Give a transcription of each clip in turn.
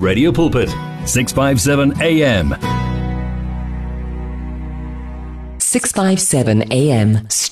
Radio Pulpit, 657 AM. 657 AM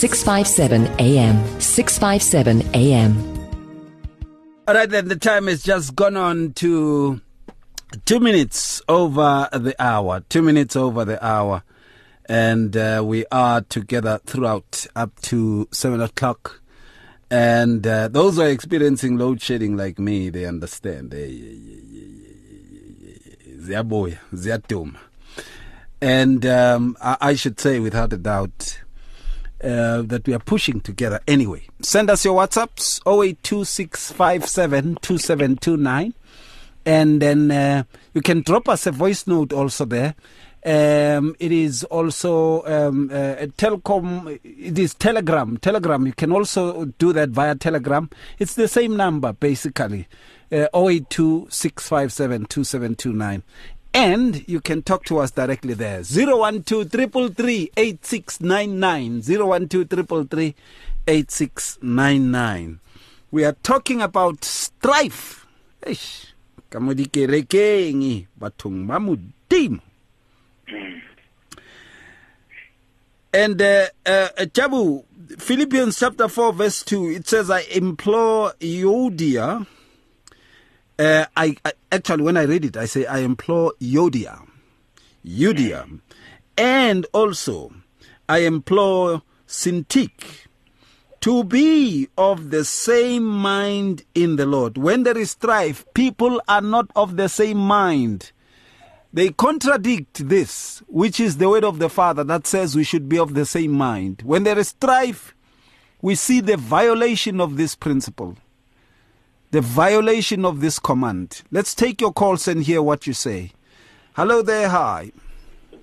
657 AM. 657 AM. All right, then the time has just gone on to two minutes over the hour. Two minutes over the hour. And uh, we are together throughout up to seven o'clock. And uh, those who are experiencing load shedding like me, they understand. And um, I, I should say, without a doubt, uh, that we are pushing together anyway. Send us your WhatsApps 0826572729 and then uh, you can drop us a voice note also there. Um, it is also um, uh, a telecom. It is Telegram. Telegram. You can also do that via Telegram. It's the same number basically. Uh, 0826572729 and you can talk to us directly there. 012 8699 012 8699 we are talking about strife. Eish ka mo and uh, uh, Philippians chapter 4 verse 2 it says I implore Euodia uh, I, I actually when I read it, I say I implore Yodia, Eudia, and also I implore Syntyche to be of the same mind in the Lord. When there is strife, people are not of the same mind. They contradict this, which is the word of the Father that says we should be of the same mind. When there is strife, we see the violation of this principle the violation of this command. Let's take your calls and hear what you say. Hello there, hi.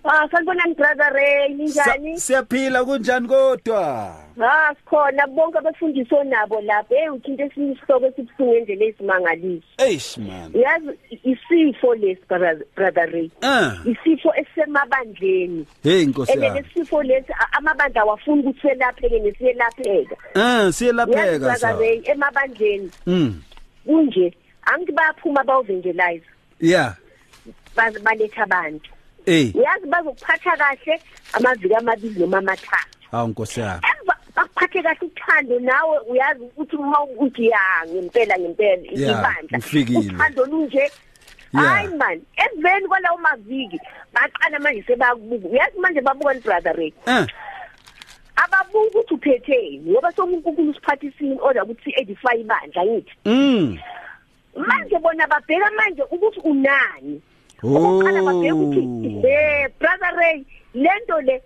Ah, sanibonani brother Ray, ninjani? Siyaphila kunjani kodwa? Ah, sikhona bonke abafundisi onabo lapha. Eh, uthinta esinye isihloko esibuhlungu endlela esimangaliso. Eish man. Yazi isifo lesi brother- brother Ray. Ah, Isifo esemabandleni. hey Nkosi Ende yami. lesifo lesi amabandla awafuni ukuthi selapheke nesiyelapheka. Ah, Yazi siyelapheka brother sa. Ray emabandleni Mm. Kunje angithi bayaphuma bawuvangelize Yeah. baze baletha abantu. Hey, Uyazi bazokuphatha kahle amaviki amabili noma amathathu. awu Nkosi yami. emva bakuphathe kahle uthando nawe uyazi ukuthi uma uthi ya ngempela ngempela Ya, ibandla ufikile. uthando lunje Ya. hayi man emveni kwalawo maviki baqala manje sebakubuka uyazi manje babuka ni brother Ray Eh, ababuka ukuthi uphetheni ngoba somunkulunkulu usiphathisini order ukuthi edify ibandla ngithi mm. manje bona babheka manje ukuthi unani oqala babheka ukuthi Oh. eh brother Ray lento le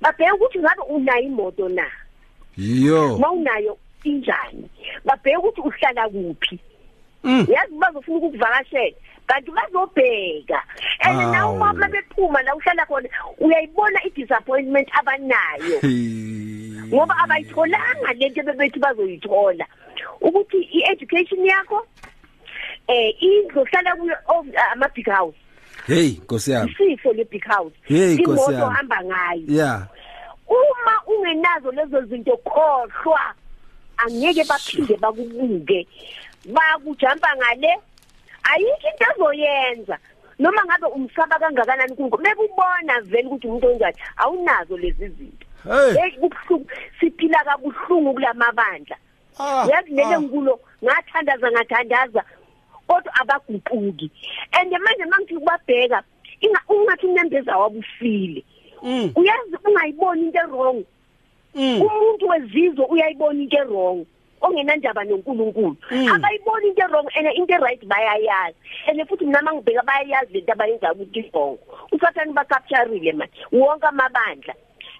babheka ukuthi ngabe unayo imoto na Yo. mawunayo injani babheka ukuthi uhlala kuphi Mm. yazi bazofuna ukuvakashela kanti bazobheka and Awu. nawe uma bephuma la uhlala khona uyayibona i-disappointment abanayo Hey. ngoba abayitholanga lento bebethi bazoyithola ukuthi i-education yakho eh indlu ohlala kuyo of ama-big house Hey, Nkosi yami. isifo le-big house Hey, Nkosi imoto yami. ohamba ngayo Yeah. uma ungenazo lezo zinto khohlwa angeke baphinde bakubuke bakujampa ngale ayikho into ezoyenza noma ngabe umsaba kangakanani kunko bekubona vele ukuthi umuntu onjani awunazo lezi zinto Hey. hey kubuhlungu siphila kabuhlungu kulamabandla Ah, yazi lele ah. ngikulo ngathandaza ngathandaza kodwa abaguquki and manje mangithi kubabheka inga ungathi unembeza wabufile Mm. uyazi ungayiboni into wrong Mm. umuntu wezizwe uyayibona into wrong ongenandaba noNkulunkulu. Mm. abayiboni into wrong and into right bayayazi. And futhi mina mangibheka bayayazi lento abayenza ukuthi ibhongo usathani bacaptureile manje wonke amabandla.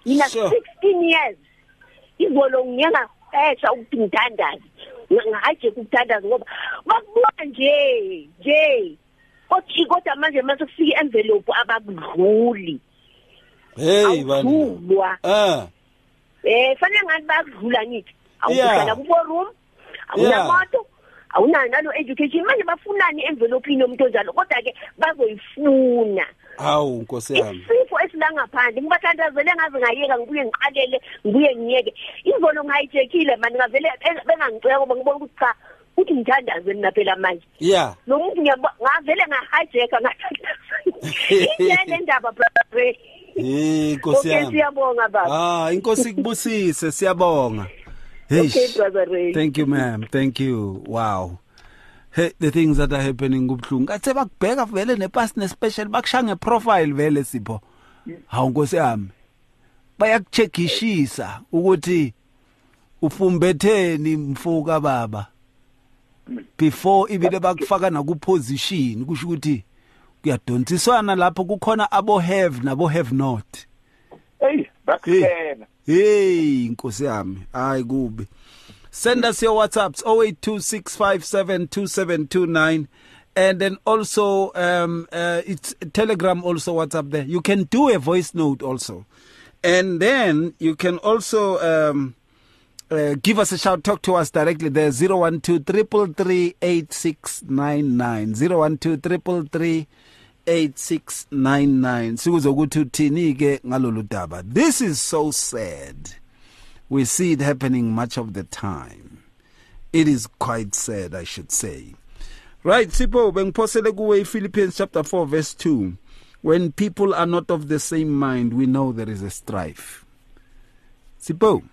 Mina Sure. 16 years. Izolo ngiyanga esha ukuthi ngithandaze. Ngaje ukuthandaza ngoba bakubuka nje nje. Kodwa kodwa manje mase kufika envelope abakudluli. Hey bani? Awudlulwa. Ah. Eh fanele ngathi bayakudlula ngithi? Yeah. Awuhlala kubo room awunamoto awunayo nalo education. Manje bafunani envelopini yomuntu onjalo? Kodwa ke bazoyifuna. Awu nkosi yami. Isifo esilangaphandle ngibathandazele ngaze ngayeka ngibuye ngiqalele ngibuye ngiyeke. Imbono ngayijekile manje ngavele bengangiceka ngoba ngibona ukuthi cha uthi ngithandaze mina phela manje. Yeah. Lo muntu ngiyabo- ngavele ngahijeka ngathandaza le ndaba brother? Hey nkosi okay yami. siyabonga baba. Ah inkosi ikubusise siyabonga. hey okay brother Ray Thank you, ma'am. Thank you. Wow. Hey, the things that are happening kubhlungu. Athe bakubheka vele nepasi nespecial bakushanga profile vele sipho. Hawu nkosi yami. Bayakucheckishisa ukuthi ufumbetheni mfuka baba. Before ibile bakufaka na ku position kusho ukuthi kuyadonsiswana lapho kukhona abo have nabo have not. hey bakuhlena Hey inkosi yami hayi kubi Send us your WhatsApps 0826572729 and then also um uh, it's Telegram also WhatsApp there. You can do a voice note also. And then you can also um uh, give us a shout talk to us directly there 012 333 8699 sikuzokuthi uthini ke ngalolu daba? This is so sad. We see it happening much of the time. It is quite sad i should say. Right sipho bengiphosele kuwe Philippians chapter 4 verse 2 when people are not of the same mind we know there is a strife. Sipho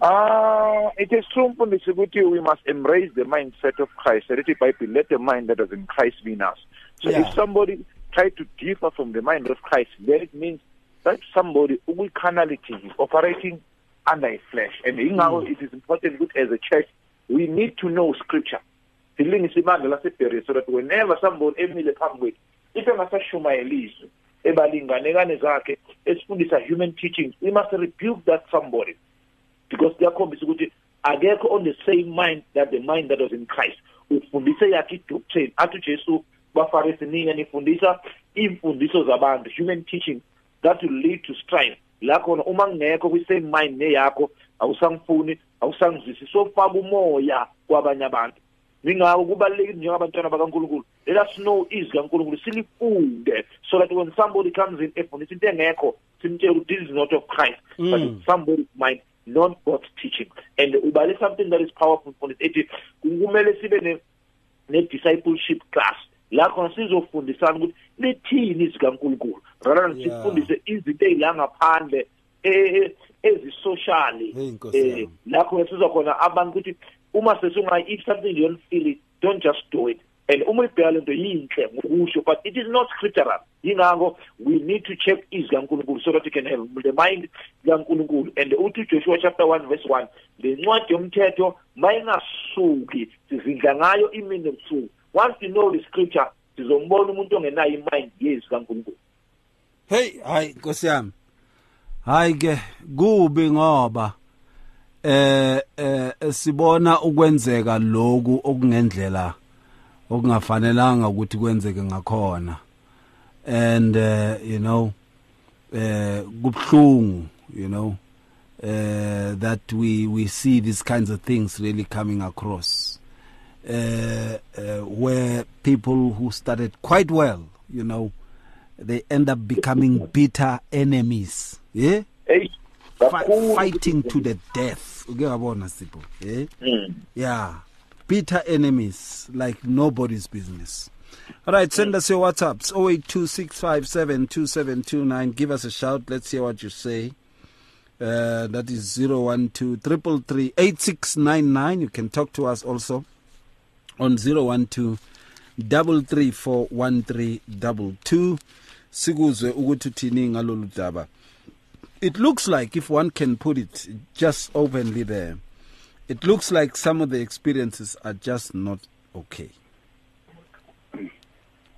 Ah, it is true mfundisi ukuthi we must embrace the mindset of Christ. Elithi iBhayibheli let the mind that is in Christ be in us. So Yeah. if somebody try to differ from the mind of Christ, then it means that somebody with carnality is operating under his flesh. And ingakho it is important ukuthi as a church we need to know scripture. Silingisa ibandla lasebheri so that whenever somebody emile phambi kwethu if engasashumayelisi ebalinganekane zakhe esifundisa human teachings we must rebuke that somebody because kuyakhombisa ukuthi akekho on the same mind that the mind that was in Christ. Ufundise yakhe doctrine athi uJesu bafarisi ninye nifundisa imfundiso zabantu human teaching that will lead to strife. La khona uma ngekho kwi same mind neyakho awusangifuni awusangizwisi. Sofaka umoya kwabanye abantu. Ningakho kubalekile njengabantwana bakaNkuluNkulu let us know izwi kaNkuluNkulu silifunde so that when somebody comes in efundisa into engekho simtshela ukuthi this is not of Christ but Mm. it's somebody's mind. Not God's teaching and ubale something that is powerful for it ethi kumele sibe ne ne discipleship class la khona sizofundisana ukuthi lethini izwi kaNkuluNkulu rather than Yeah. sifundise izinto ezila ngaphandle eh ezisocially Hey, Nkosi eh yami. la khona sizokona abantu ukuthi uma sesunga if something you don't feel it don't just do it and uma ibheka lento yinhle ngokusho but it is not scriptural. Ingakho we need to check izwi kaNkuluNkulu so that we can have the mind kaNkuluNkulu. And uthi Joshua chapter 1 verse 1 le ncwadi yomthetho mayingasuki sizindla ngayo imini ebusuku. Once you know the scripture sizombona umuntu ongenayo imind yezwi kaNkuluNkulu. Hey, hayi Nkosi yami. Hayi ke kubi ngoba eh eh sibona ukwenzeka lokhu okungendlela okungafanelanga ukuthi kwenzeke ngakhona. And uh, you know eh kubhlungu, you know uh, that we we see these kinds of things really coming across. Uh, uh, where people who started quite well, you know, they end up becoming bitter enemies yeah hey Fi- fighting to the death uke wabona sipho yeah Mm. yeah bitter enemies like nobody's business. All right send us your whatsapps 0826572729 give us a shout. Let's hear what you say. Uh, that is 012 you can talk to us also on 012 3341322 sikuzwe ukuthi uthini ngalolu daba. It looks like if one can put it just openly there it looks like some of the experiences are just not okay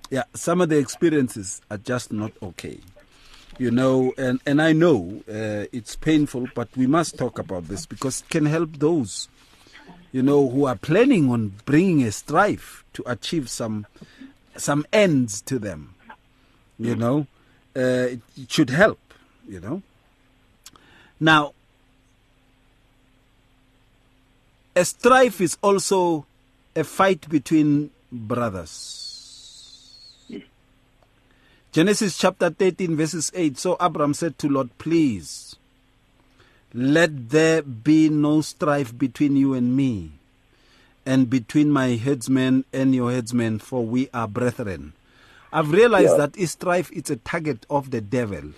yeah some of the experiences are just not okay you know and and i know uh, it's painful but we must talk about this because it can help those you know, who are planning on bringing a strife to achieve some some ends to them. You know, uh, it, it should help. You know. Now, a strife is also a fight between brothers. Genesis chapter 13, verses 8. So Abram said to Lot, Please, let there be no strife between you and me, and between my headsmen and your headsmen, for we are brethren. I've realized Yeah. that strife is a target of the devil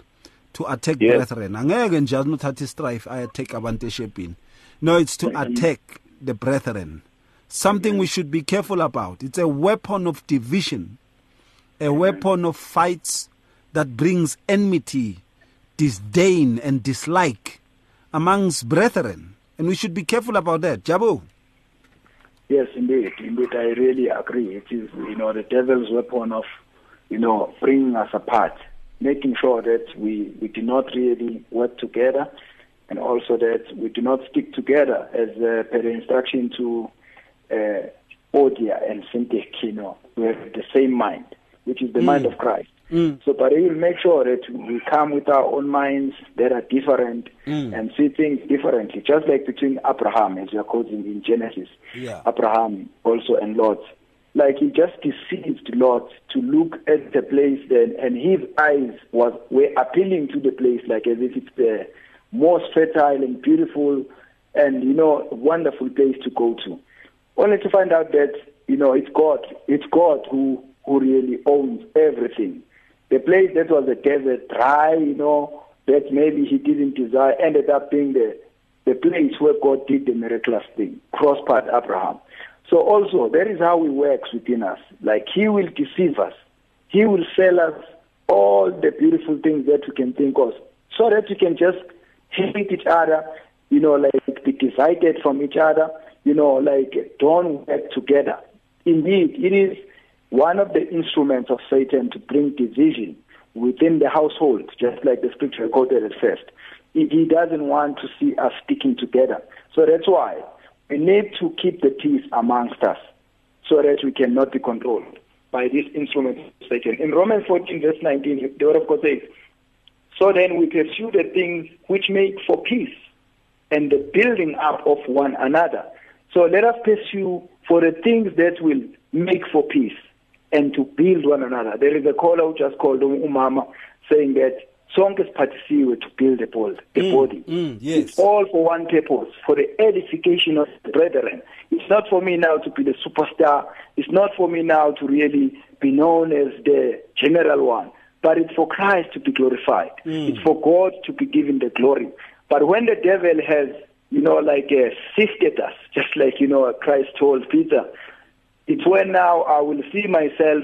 to attack Yes. brethren. Angeke nje anothatha strife ayattack abantu eshepini. No, it's to attack the brethren. Something we should be careful about. It's a weapon of division, a weapon of fights that brings enmity, disdain, and dislike amongst brethren. And we should be careful about that. Jabu. Yes, indeed. Indeed, I really agree. It is, you know, the devil's weapon of, you know, bringing us apart, making sure that we, we do not really work together, and also that we do not stick together as uh, per the instruction to uh, Odia and know, we have the same mind, which is the mind of Christ. So, but we will make sure that we come with our own minds that are different and see things differently, just like between Abraham, as you are quoting in Genesis, Yeah. Abraham also and Lot. Like he just deceived Lot to look at the place then, and his eyes was were appealing to the place, like as if it's the most fertile and beautiful, and you know, wonderful place to go to. Only to find out that you know it's God, it's God who who really owns everything. The place that was a desert, dry, you know, that maybe he didn't desire, ended up being the the place where God did the miraculous thing, prospered Abraham. So also, that is how he works within us. Like he will deceive us. He will sell us all the beautiful things that we can think of, so that we can just hate each other, you know, like be divided from each other, you know, like don't work together. Indeed, it is one of the instruments of Satan to bring division within the household, just like the scripture quoted at first. He doesn't want to see us sticking together. So that's why we need to keep the peace amongst us so that we cannot be controlled by this instrument of Satan. In Romans 14, verse 19, the word of God says, So then we pursue the things which make for peace and the building up of one another. So let us pursue for the things that will make for peace and to build one another. There is a caller who just called Umama saying that sonke siphathisiwe to build the body. The body. mm, yes. It's all for one purpose, for the edification of the brethren. It's not for me now to be the superstar. It's not for me now to really be known as the general one. But it's for Christ to be glorified. It's for God to be given the glory. But when the devil has, you know, like uh, sifted us, just like, you know, Christ told Peter, it's when now I will see myself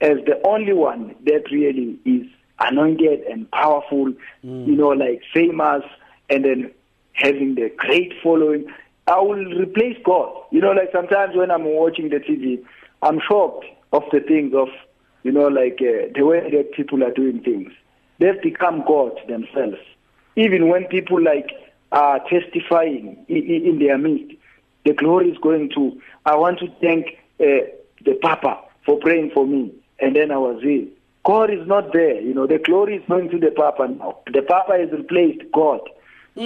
as the only one that really is anointed and powerful, you know, like famous, and then having the great following. I will replace God. You know, like sometimes when I'm watching the TV, I'm shocked of the things of, you know, like uh, the way that people are doing things. They've become God themselves. Even when people like are testifying in, in their midst, the glory is going to. I want to thank uh, the Papa for praying for me, and then I was here. God is not there. You know, the glory is going to the Papa now. The Papa has replaced God.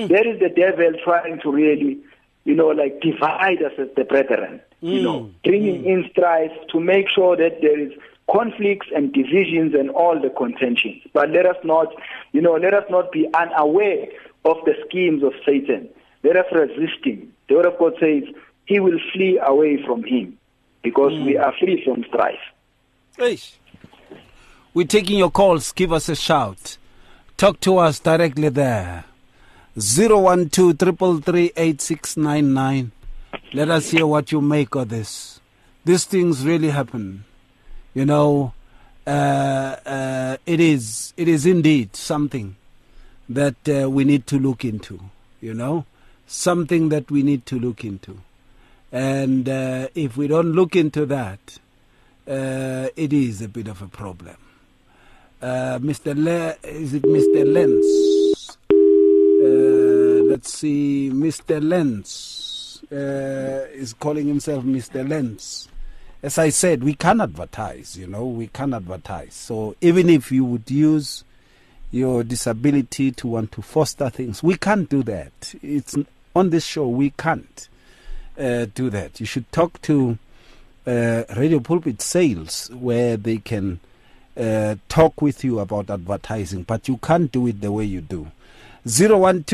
There is the devil trying to really, you know, like divide us as the brethren. You know, bringing in strife to make sure that there is conflicts and divisions and all the contentions. But let us not, you know, let us not be unaware of the schemes of Satan. Let us resist him. The word of God says he will flee away from him because we mm. are free from strife. Eish. We're taking your calls. Give us a shout. Talk to us directly there. 012 Let us hear what you make of this. These things really happen. You know, uh, uh, it is it is indeed something that uh, we need to look into. You know, something that we need to look into. And uh, if we don't look into that, uh, it is a bit of a problem. Uh, Mr. Le- is it Mr. Lenz? Let's see, Mr. Lenz. is calling himself Mr. Lens. As I said, we can advertise, you know, we can advertise. So even if you would use your disability to want to foster things, we can't do that. It's on this show, we can't uh, do that. You should talk to uh, Radio Pulpit Sales where they can uh, talk with you about advertising, but you can't do it the way you do. 012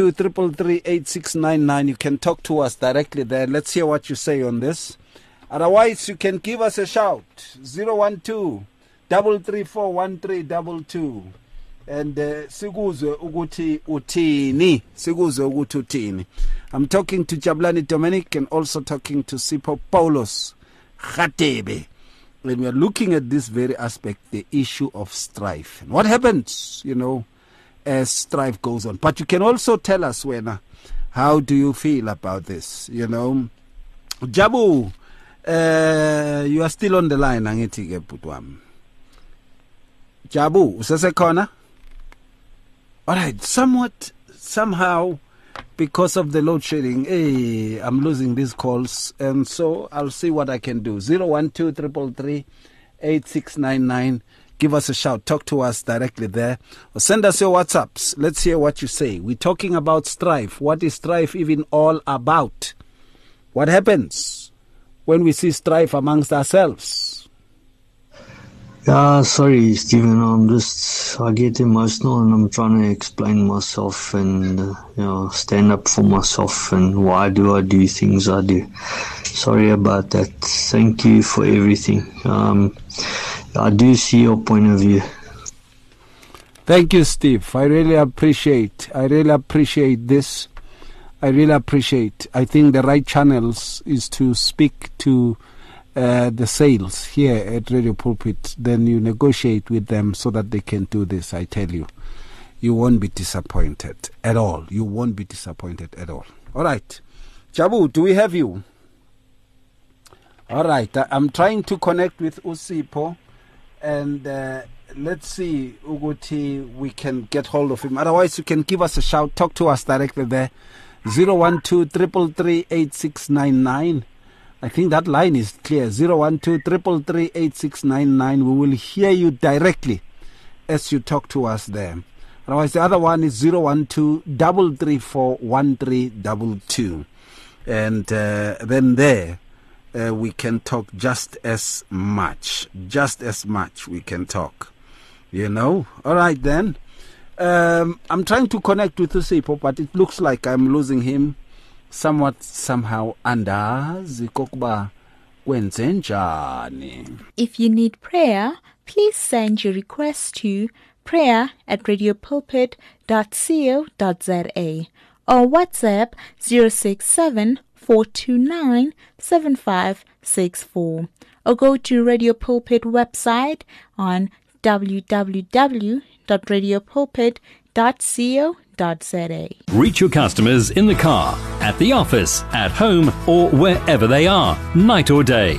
You can talk to us directly there. Let's hear what you say on this. Otherwise, you can give us a shout. 012 334 and uh, sikuzwe ukuthi uthini. Sikuzwe i'm talking to Jabulani Dominic and also talking to Sipho Paulos Khatebe. When we are looking at this very aspect the issue of strife. And what happens you know as strife goes on? But you can also tell us when how do you feel about this you know? Jabu uh, you are still on the line angithi ke bhuti wami Jabu usesekhona? All right somewhat somehow because of the load shedding hey I'm losing these calls and so I'll see what I can do. 0123338699 give us a shout talk to us directly there or send us your whatsapps. Let's hear what you say. We're talking about strife. What is strife even all about? What happens when we see strife amongst ourselves? Yeah, sorry, Stephen. I'm just I get emotional and I'm trying to explain myself and uh, you know stand up for myself and why do I do things I do. Sorry about that. Thank you for everything. Um, I do see your point of view. Thank you, Steve. I really appreciate. I really appreciate this. I really appreciate. I think the right channels is to speak to uh, the sales here at Radio Pulpit. Then you negotiate with them so that they can do this. I tell you, you won't be disappointed at all. You won't be disappointed at all. All right, Jabu, do we have you? All right, I'm trying to connect with Usipho, and uh, let's see, Uguti, we can get hold of him. Otherwise, you can give us a shout. Talk to us directly there. 012 I think that line is clear. 012 We will hear you directly as you talk to us there. Otherwise, the other one is 012 And uh, then there, uh, we can talk just as much. Just as much we can talk. You know? All right, then. Um, I'm trying to connect with Usipho, but it looks like I'm losing him somewhat somehow andazi kokuba kwenze njani. If you need prayer, please send your request to prayer at radiopulpit.co.za or WhatsApp 067 429 7564 or go to Radio Pulpit website on www.radiopulpit.co.za. Reach your customers in the car, at the office, at home, or wherever they are, night or day.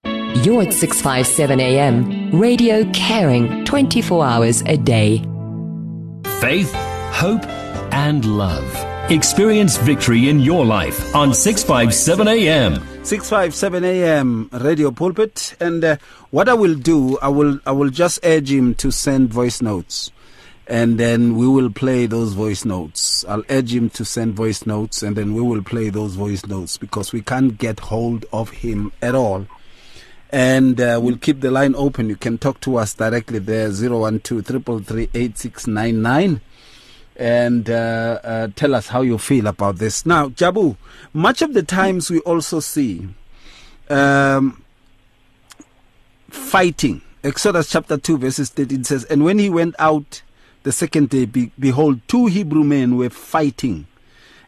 You're at 657 AM, radio caring 24 hours a day. Faith, hope, and love. Experience victory in your life on 657 AM. 657 AM Radio Pulpit and uh, what I will do I will I will just urge him to send voice notes and then we will play those voice notes. I'll urge him to send voice notes and then we will play those voice notes because we can't get hold of him at all and uh, we'll keep the line open. You can talk to us directly there, 012 and uh, uh, tell us how you feel about this. Now, Jabu, much of the times we also see um, fighting. Exodus chapter 2, verses 13 says, And when he went out the second day, be- behold, two Hebrew men were fighting.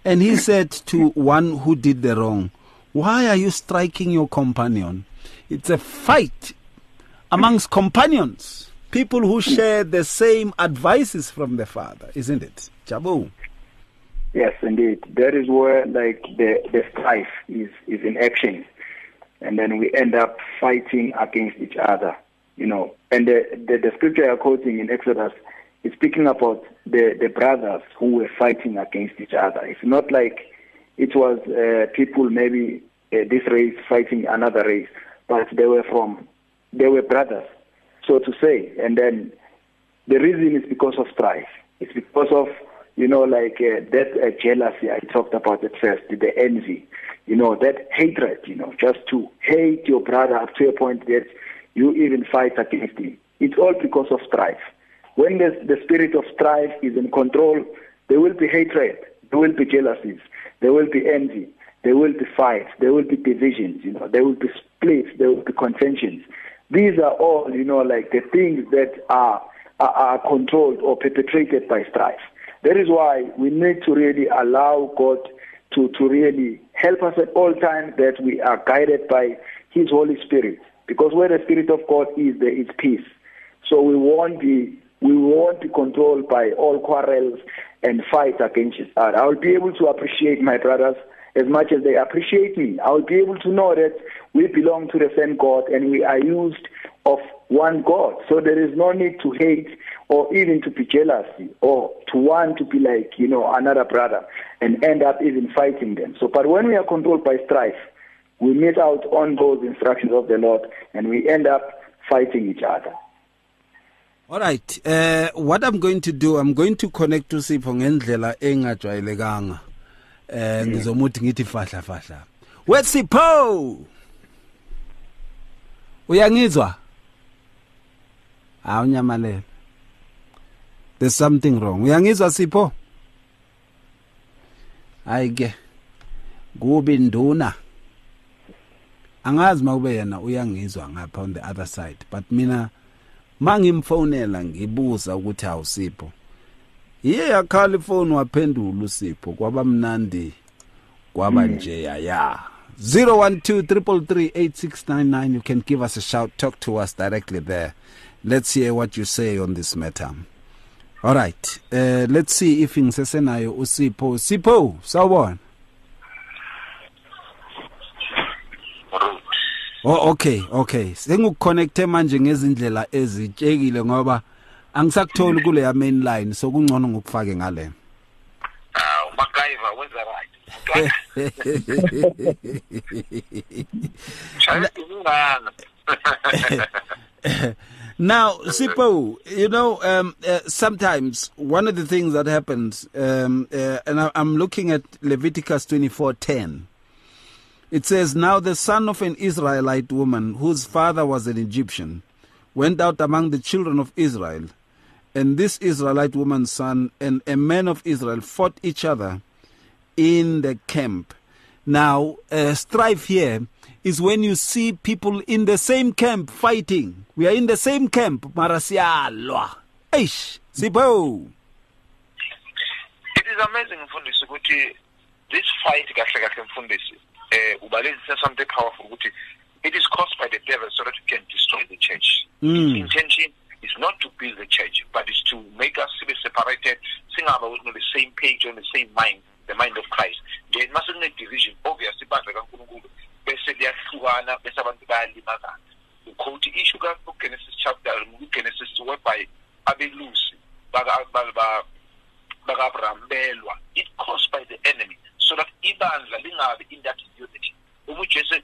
And he said to one who did the wrong, Why are you striking your companion? It's a fight amongst companions, people who share the same advices from the Father, isn't it? Jabu. Yes, indeed. That is where like the, the strife is, is in action. And then we end up fighting against each other. You know. And the, the, the scripture you're quoting in Exodus is speaking about the, the brothers who were fighting against each other. It's not like it was uh, people maybe uh, this race fighting another race, but they were from they were brothers, so to say. And then the reason is because of strife. It's because of you know like uh, that uh, jealousy I talked about at first, the envy, you know that hatred, you know, just to hate your brother up to a point that you even fight against him. It's all because of strife. When the, the spirit of strife is in control, there will be hatred, there will be jealousies, there will be envy, there will be fights, there will be divisions, you know, there will be splits, there will be contentions. These are all, you know, like the things that are, are, are controlled or perpetrated by strife. That is why we need to really allow God to, to really help us at all times that we are guided by His Holy Spirit. Because where the Spirit of God is, there is peace. So we won't be we won't be controlled by all quarrels and fights against each other. I will be able to appreciate my brothers as much as they appreciate me. I will be able to know that we belong to the same God and we are used of one God. So there is no need to hate or even to be jealous or to want to be like, you know, another brother and end up even fighting them. So, but when we are controlled by strife, we miss out on those instructions of the Lord and we end up fighting each other. All right. Uh, what I'm going to do, I'm going to connect to Sipho ngendlela engajwayelekanga. Eh ngizomuthi ngithi fahla fahla. Wesipho. Uyangizwa? Awunyamalela. There's something wrong. Uyangizwa Sipho? Ayike. Kubi nduna. Angazi makube yena uyangizwa ngapha on the other side, but mina mangimfonela ngibuza ukuthi awusipho iye yakhala ifoni waphendula usipho kwabamnandi kwaba nje yaya. 0123338699 you can give us a shout talk to us directly there. Let's hear what you say on this matter. All right uh, let's see if ngisesenayo usipho. Sipho sawubona. Oh okay okay. Sengikuconnecte manje ngezindlela ezitshekile ngoba angisakutholi kule ya main line so kungcono ngokufake ngale Ah uMacGyver wenza right. Now, Sipho, you know, um, uh, sometimes one of the things that happens, um, uh, and I, I'm looking at Leviticus 24:10. It says, "Now the son of an Israelite woman, whose father was an Egyptian, went out among the children of Israel, and this Israelite woman's son and a man of Israel fought each other in the camp." Now, uh, strife here is when you see people in the same camp fighting. We are in the same camp, marasialwa. Eish, Sipho. It is amazing mfundisi ukuthi this fight kahle kahle mfundisi eh something powerful ukuthi it is caused by the devil so that you can destroy the church. Mm. Its intention is not to build the church but is to make us to be separated singaba on the same page on the same mind the mind of Christ. Then mase kune division obviously kaNkulunkulu bese liyahlukana bese abantu bayalimazana. Uquote issue ka Genesis chapter Genesis whereby abelusi baka baka baka Abraham belwa it caused by the enemy so that ibandla lingabi in that unity. Uma uJesu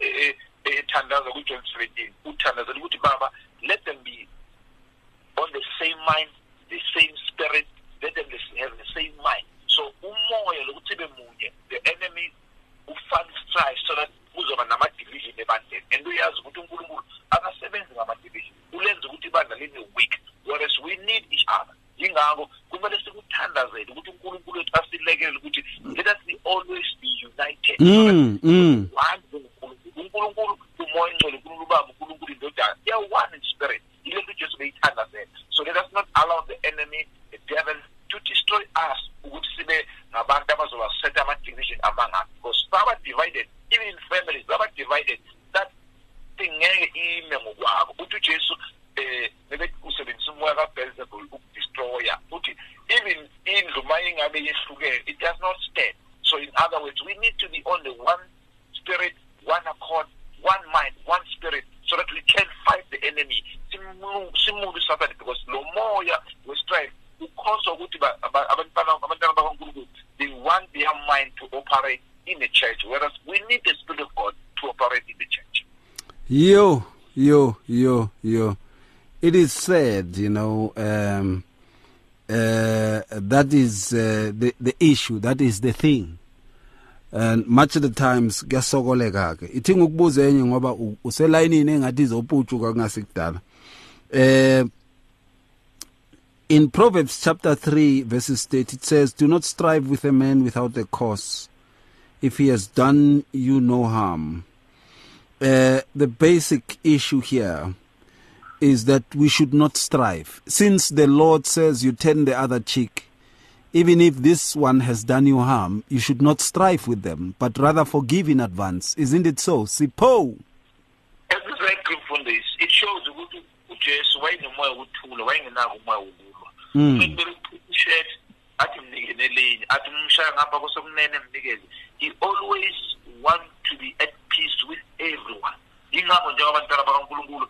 ethandaza ku John 17 uthandaza ukuthi baba let them be on the same mind, the same spirit, let them have the same mind. So umoya lokuthi bemunye the enemy ufaka strife so that kuzoba nama division ebandleni and uyazi ukuthi uNkulunkulu akasebenzi ngama division ulenza ukuthi ibandla libe weak whereas we need each other ingakho kumele sikuthandazele ukuthi uNkulunkulu wethu asilekele ukuthi let us be always be united Mm, mm. one uNkulunkulu uNkulunkulu umoya ngcwele uNkulunkulu baba uNkulunkulu indodana they are one in spirit ile nto Jesu beyithandazele so let us not allow the enemy the devil to destroy us ukuthi sibe ngabantu abazoba set ama division among us because saba divided even in families engabe yehlukene it does not stand so in other words we need to be on the one spirit one accord one mind one spirit so that we can fight the enemy Simu- simuke usathane because lo moya we-strife ukhosa ukuthi ba- aba- abantwana abantwana bakankulunkulu they want their mind to operate in the church whereas we need the spirit of god to operate in the church Yo, yo, yo, yo. It is said, you know, um, uh, that is uh, the the issue. That is the thing. And much of the times kuyasokoleka ke. Ithi ngikubuza enye ngoba uselayinini engathi izoputshuka kungasekudala. Eh in Proverbs chapter 3 verses 8 it says do not strive with a man without a cause if he has done you no harm. Uh, the basic issue here is that we should not strive. Since the Lord says you turn the other cheek, even if this one has done you harm, you should not strive with them, but rather forgive in advance. Isn't it so? Sipho. exactly mfundisi it shows ukuthi ujesu wayenomoya wokuthula wayengenako umoya wokulwa Mm. kumele uphishet athi mnikene lenye athi umshaya ngapha kosokunene mnikeze he always want to be at peace with everyone. Yingakho njengabantwana bakankulunkulu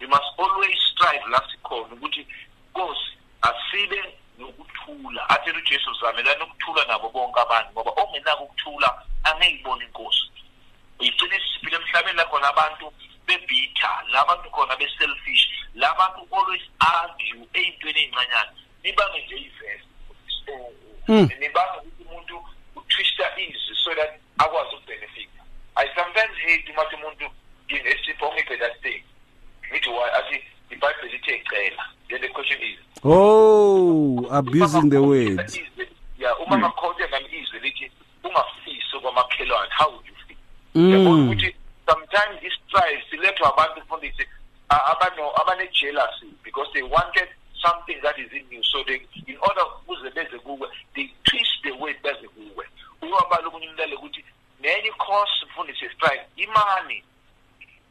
we must always strive la sikhona ukuthi nkosi asibe nokuthula. Athele ujesu zamelani ukuthula nabo bonke abantu ngoba ongenako ukuthula angeyibona inkosi igcine siphile emhlabeni la khona abantu bebitha la bantu khona be-selfish la bantu always argue ey'ntweni ey'ncanyana. Nibange nje ivesi Mm. nibange ukuthi umuntu utwista izwi so that akwazi ukubhenefita i sometimes hate umathi umuntu ongiphe that thing ngithi why athi ibhayibheli ithe cela then the question is Oh, abusing the words. ya uma ngakhonje nami izwi lithi ungafisi kwamakhelwane? How would you feel? Mm. yabona ukuthi sometimes i-strife silethwa abantu mfundisi a- abano- abane-jealousy because they wanted something that is in you. So they in order ukuze beze kuwe they twist the word beze kuwe. Uyobala omunye umlale ukuthi nenye i-cost mfundisi ye-strife imani.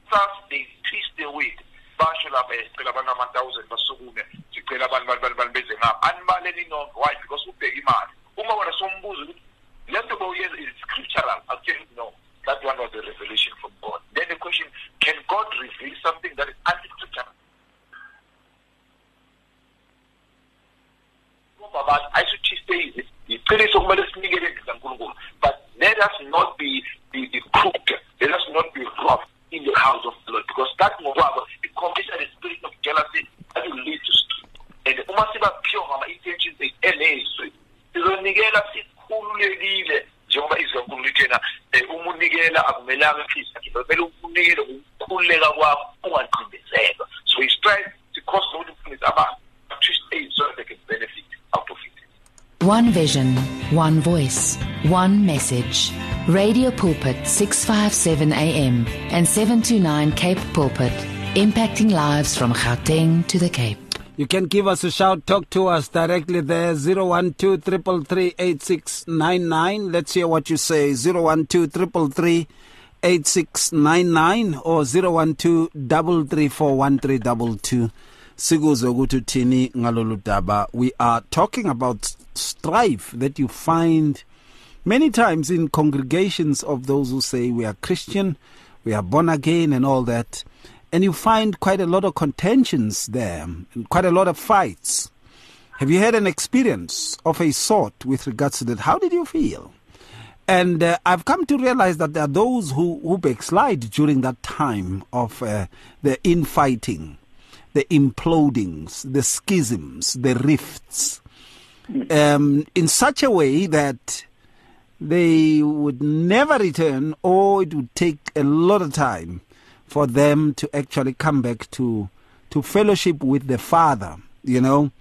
First they twist the word basho lapha sicela abantu ama-thousand basukume. Sicela abantu bani beze ngapha. Anibaleni nonke why? Because ubheka imali. Uma wena sombuza ukuthi le nto bowuyenza is scriptural. You no that one was a revelation from god. Then the question can god reveal something that is anti-scriptural ngoba abantu ayisuthiste izi iqiniso kumele sinikele ndikankulunkulu but let us not be, be, be crooked. Let us not be rough in the house of the lord because that ngokwabo it condition the spirit of jealousy that will lead to strife pure njengoba lithena um uma unikela akumelanga ngokukhululeka kwakho so so they can benefit out of it. One vision, one voice, one message. Radio Pulpit 657 AM and 729 Cape Pulpit, impacting lives from Gauteng to the Cape. You can give us a shout, talk to us directly there, 012 Let's hear what you say, 012 333 8699 or 012 334 1322. Sikuzwe ukuthi uthini. We are talking about strife that you find many times in congregations of those who say we are Christian, we are born again, and all that. And you find quite a lot of contentions there, and quite a lot of fights. Have you had an experience of a sort with regards to that? How did you feel? And uh, I've come to realize that there are those who, who backslide during that time of uh, the infighting, the implodings, the schisms, the rifts, um, in such a way that they would never return, or it would take a lot of time for them to actually come back to to fellowship with the Father. You know,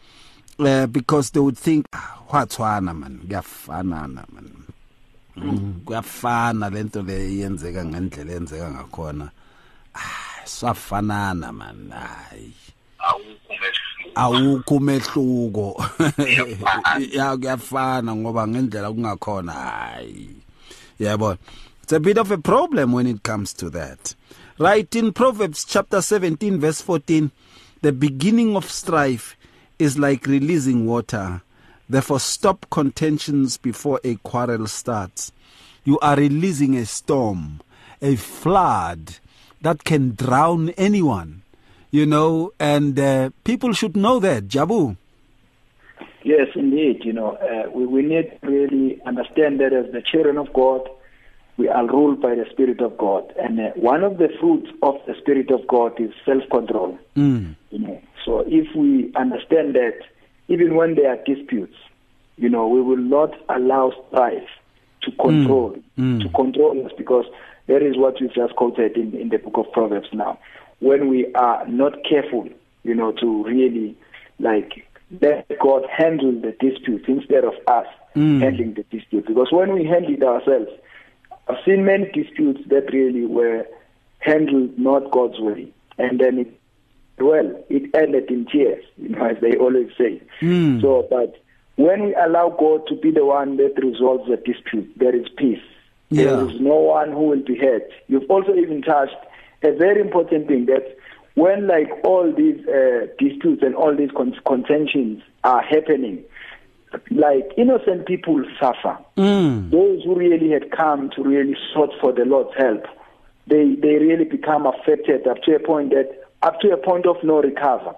uh, because they would think, "Ah, "What'swana man, kuyafanana man." Mm, kuyafana lento le yenzeka ngendlela yenzeka ngakhona ah swafanana man hayi awukho umehluko. Ya kuyafana ngoba ngendlela kungakhona hayi. Yabona it's a bit of a problem when it comes to that. Right in proverbs chapter 17 verse 14 the beginning of strife is like releasing water. Therefore, stop contentions before a quarrel starts. You are releasing a storm, a flood that can drown anyone, you know, and uh, people should know that. Jabu. Yes, indeed. You know, uh, we, we need to really understand that as the children of God, we are ruled by the Spirit of God. And uh, one of the fruits of the Spirit of God is self control. Mm. You know, so if we understand that, even when there are disputes, you know, we will not allow strife to control Mm. to control us because that is what we've just quoted in, in the book of Proverbs now. When we are not careful, you know, to really like let God handle the dispute instead of us Mm. handling the dispute. Because when we handle it ourselves, I've seen many disputes that really were handled not God's way. And then it well, it ended in tears, you know, as they always say. Mm. So, but when we allow God to be the one that resolves the dispute, there is peace. Yeah. There is no one who will be hurt. You've also even touched a very important thing that when like all these uh, disputes and all these con- contentions are happening, like innocent people suffer. Mm. Those who really had come to really sought for the Lord's help, they they really become affected up to a point that up to a point of no recover.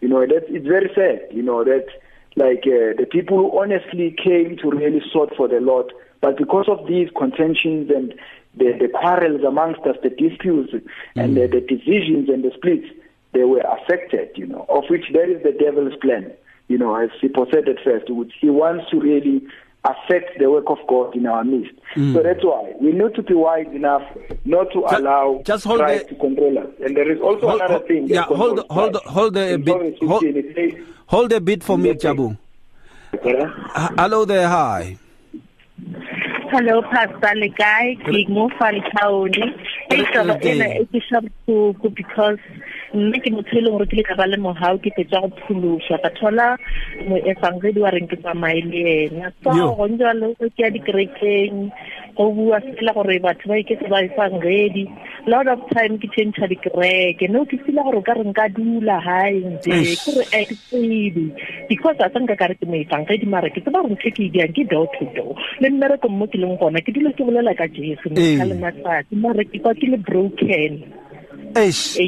You know that it's very sad. You know that like uh, the people who honestly came to really sought for the Lord, but because of these contentions and the, the quarrels amongst us, the disputes and the, the divisions and the splits, they were affected. You know, of which there is the devil's plan. You know, as Sipho said at first, which he wants to really affect the work of God in our midst. Mm. So that's why we need to be wise enough not to Ju- allow just hold pride the- to control us. And there is also Hold- another hold- thing. yeah, hold, hold, hold a In bit. Hold, hold a bit for me, Jabu. "Huh? Hello there, hi. Hello Pastor Lekai, ke mo Falcaone. E taba ena e ke sa botlhoko because nna ke motho e leng gore ke le ka ba le mogao ke fetsa go phološa ka thola moefangedi wa reng ke tsamaye le ena so Yo. go njalo go ke ya dikerekeng go bua fela gore batho ba iketse ba efangedi lot of time ke change dikereke. No ke fila gore o ka re nka dula hae nje ke re ke tsebe. Because a sanka ka re ke moefangedi mara ke tseba gore ntho e ke e ke door to door. Le mmereko mo ke leng gona ke dilo ke bolela ka jesu ka le matsatsi mara ke kwa ke le broken. Eish,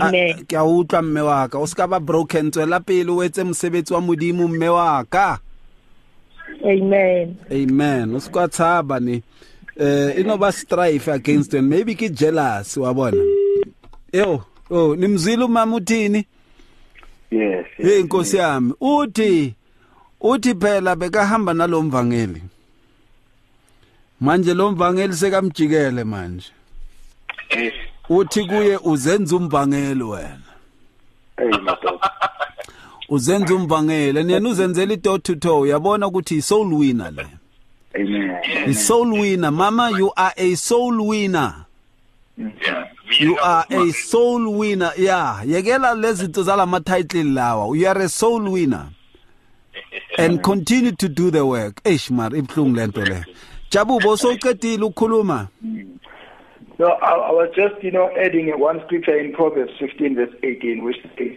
ke a utlwa mme wa ka. O se ka ba broken tswela pele o etse mosebetsi wa modimo mme wa ka. Amen. Amen. O se kwa tshaba ne eh ino ba strife against them maybe ke jealous wa bona yo oh nimzile umama uthini? Yes. hey nkosi yami uthi uthi phela bekahamba nalomvangeli manje lo mvangeli sekamjikele manje. Uthi kuye uzenza umvangeli wena. Hey, madoda. uzenza umvangeli and yena uzenzela i-door to toe uyabona ukuthi i-soul winner le. Amen. i-soul winner. Mama you are a soul winner. Yeah. you are a soul winner. Yeah. Yekela lezinto zalama title lawa. You are a soul winner. And continue to do the work. Eish mar ibhlungu lento le. Jabubo sowuqedile ukukhuluma? No, I, I was just, you know, adding one scripture in Proverbs 15, verse 18, which says,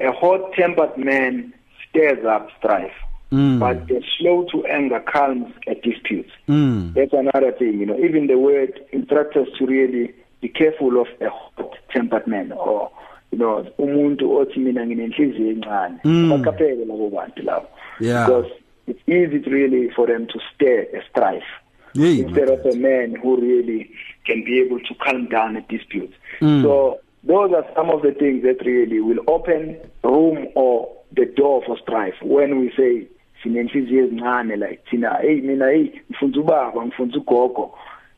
A hot tempered man stirs up strife, Mm. but the slow to anger calms a dispute. mm. That's another thing, you know. Even the word instructs us to really be careful of a hot tempered man or, you know, umuntu othi mina nginenhliziyo encane. Mm. Baqaphele labo bantu labo. Yeah. Because it's easy to really for them to stir a strife Hey, instead of a man who really can be able to calm down a dispute. Mm. So those are some of the things that really will open room or the door for strife when we say sinenhliziyo ezincane like thina hey mina hey ngifunza ubaba ngifunza ugogo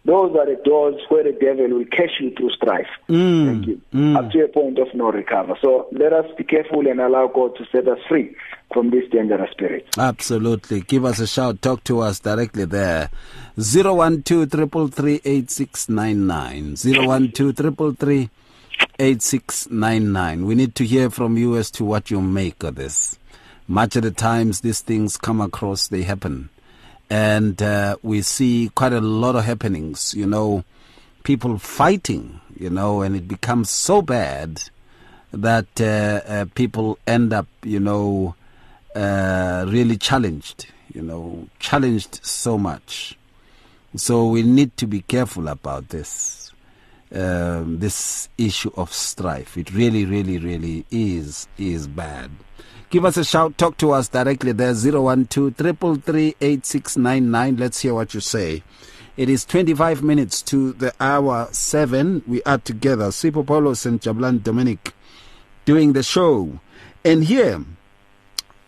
those are the doors where the devil will catch you through strife Mm. Thank you. Mm. up to a point of no recover so let us be careful and allow God to set us free from this dangerous spirit Absolutely. Give us a shout. Talk to us directly there. 012 8699. We need to hear from you as to what you make of this. Much of the times these things come across, they happen. And uh, we see quite a lot of happenings, you know, people fighting, you know, and it becomes so bad that uh, uh, people end up, you know, uh, really challenged, you know, challenged so much. So we need to be careful about this. Um, this issue of strife. It really, really, really is is bad. Give us a shout. Talk to us directly there. Zero one two triple three eight six nine nine. Let's hear what you say. It is 25 minutes to the hour 7. We are together, Sipho Paulos and Jabulani Dominic, doing the show. And here,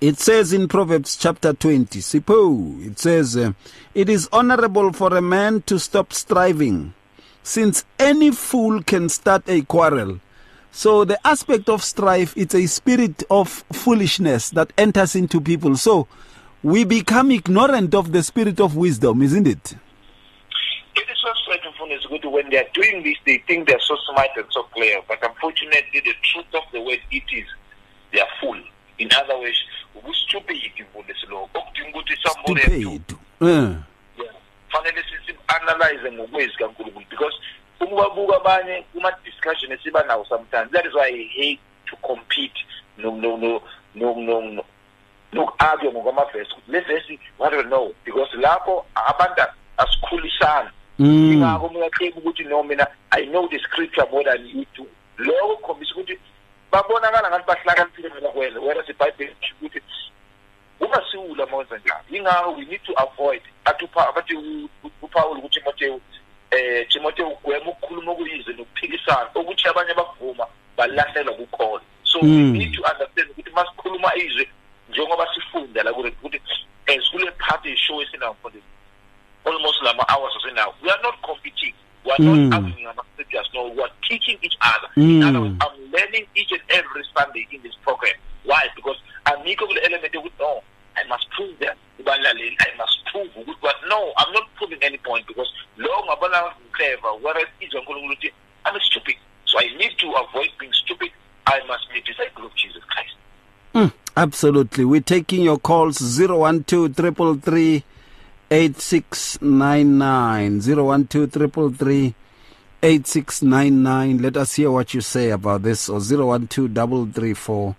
it says in Proverbs chapter 20, Sipho, it says, uh, It is honorable for a man to stop striving, since any fool can start a quarrel. So the aspect of strife, it's a spirit of foolishness that enters into people. So we become ignorant of the spirit of wisdom, isn't it? It is frustrating for us good when they are doing this, they think they're so smart and so clear. But unfortunately, the truth of the word it is, they are fool. In other words, we stupid ngolesilo okudinga ukuthi somebody has to Stupid. Uh, ngokwezi kankulunkulu because ukubabuka abanye kuma-discussion esiba nawo sometimes. That is why i hate to compete no no no no no no noku-argue ngokwamavesi. Ukuthi le vesi what do you know because lapho abantu asikhulisana Mm. ingakho mina claim ukuthi no mina i know the scripture more than you do. Lokho kukhombisa ukuthi babonakala ngathi bahlakaniphile mina kwena whereas ibhayibheli lisho ukuthi uma siwula uma wenza njalo yingakho we need to avoid athi uPaul kuTimoteyu eh Timoteyu ugwema ukukhuluma okuyize nokuphikisana ukuthi abanye abavuma balahlela kukhona. So we Mm. need to understand ukuthi masikhuluma izwe njengoba sifunda la kule ukuthi as kule part yeshow esinayo. Mfundisi almost lama hours asinayo. We are not competing. We are not arguing about scriptures no we are teaching each other. In Mm. other words i'm learning each and every sunday in this program. Why? Because amikho kule element yokuthi no i must prove that i must prove ukuthi but no i'm not proving any point because lo ngabona clever whereas izwe nkulunkulu uthi i'm stupid so i need to avoid being stupid i must be a disciple of jesus christ mm, absolutely. We're taking your calls 012 333 8699. 012 333 8699. Let us hear what you say about this. Or 012 334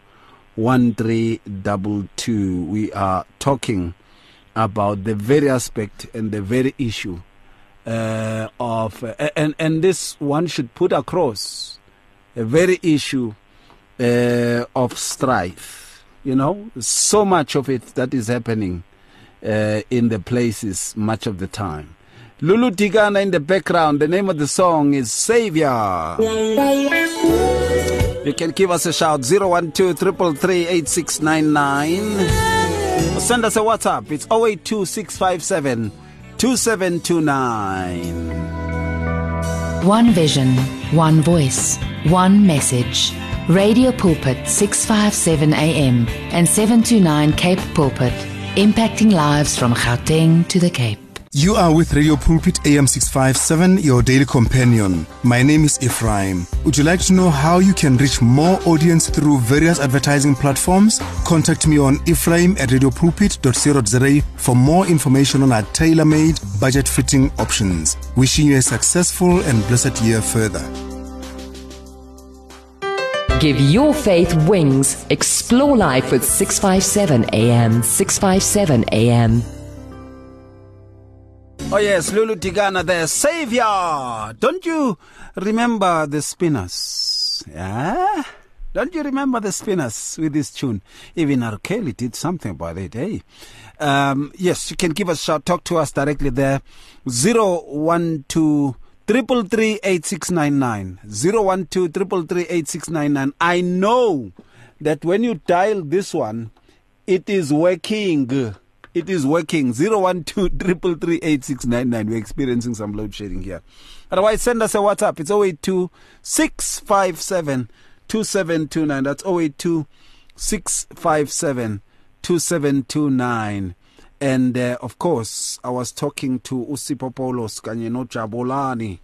1322. We are talking about the very aspect and the very issue uh, of, uh, and, and this one should put across a very issue uh, of strife. You know, so much of it that is happening uh, in the places much of the time. Lulu Dikana in the background. The name of the song is Savior. You can give us a shout 012 333 8699. Or send us a WhatsApp. It's 082 657 2729. One vision, one voice, one message. Radio Pulpit 657 AM and 729 Cape Pulpit, impacting lives from Gauteng to the Cape. You are with Radio Pulpit AM 657, your daily companion. My name is Ephraim. Would you like to know how you can reach more audience through various advertising platforms? Contact me on ephraim at radiopulpit.co.za for more information on our tailor made, budget fitting options. Wishing you a successful and blessed year further. Give your faith wings. Explore life with 657 AM. 657 AM. Oh yes, Lulu Dikana, the savior. Don't you remember the spinners? Yeah? Don't you remember the spinners with this tune? Even R. Kelly did something about it, eh? Um, yes, you can give us a shout. Talk to us directly there. 012 333 8699. 012 333 8699. I know that when you dial this one, it is working. It is working. 012 333 8699. We're experiencing some load shedding here. Otherwise, send us a WhatsApp. It's 082 657 2729. That's 082 657 2729. And uh, of course, I was talking to Usipho Paulos Kanyeno Jabulani